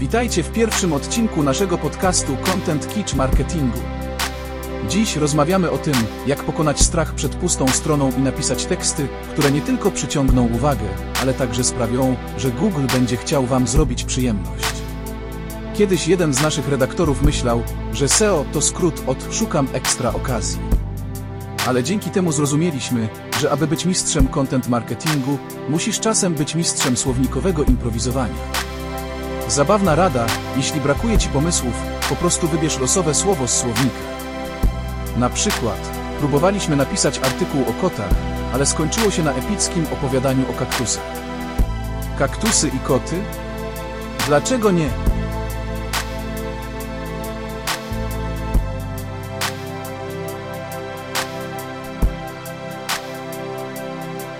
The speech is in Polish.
Witajcie w pierwszym odcinku naszego podcastu Content Kitsch Marketingu. Dziś rozmawiamy o tym, jak pokonać strach przed pustą stroną i napisać teksty, które nie tylko przyciągną uwagę, ale także sprawią, że Google będzie chciał Wam zrobić przyjemność. Kiedyś jeden z naszych redaktorów myślał, że SEO to skrót od szukam ekstra okazji. Ale dzięki temu zrozumieliśmy, że aby być mistrzem content marketingu, musisz czasem być mistrzem słownikowego improwizowania. Zabawna rada, jeśli brakuje Ci pomysłów, po prostu wybierz losowe słowo z słownika. Na przykład, próbowaliśmy napisać artykuł o kotach, ale skończyło się na epickim opowiadaniu o kaktusach. Kaktusy i koty? Dlaczego nie?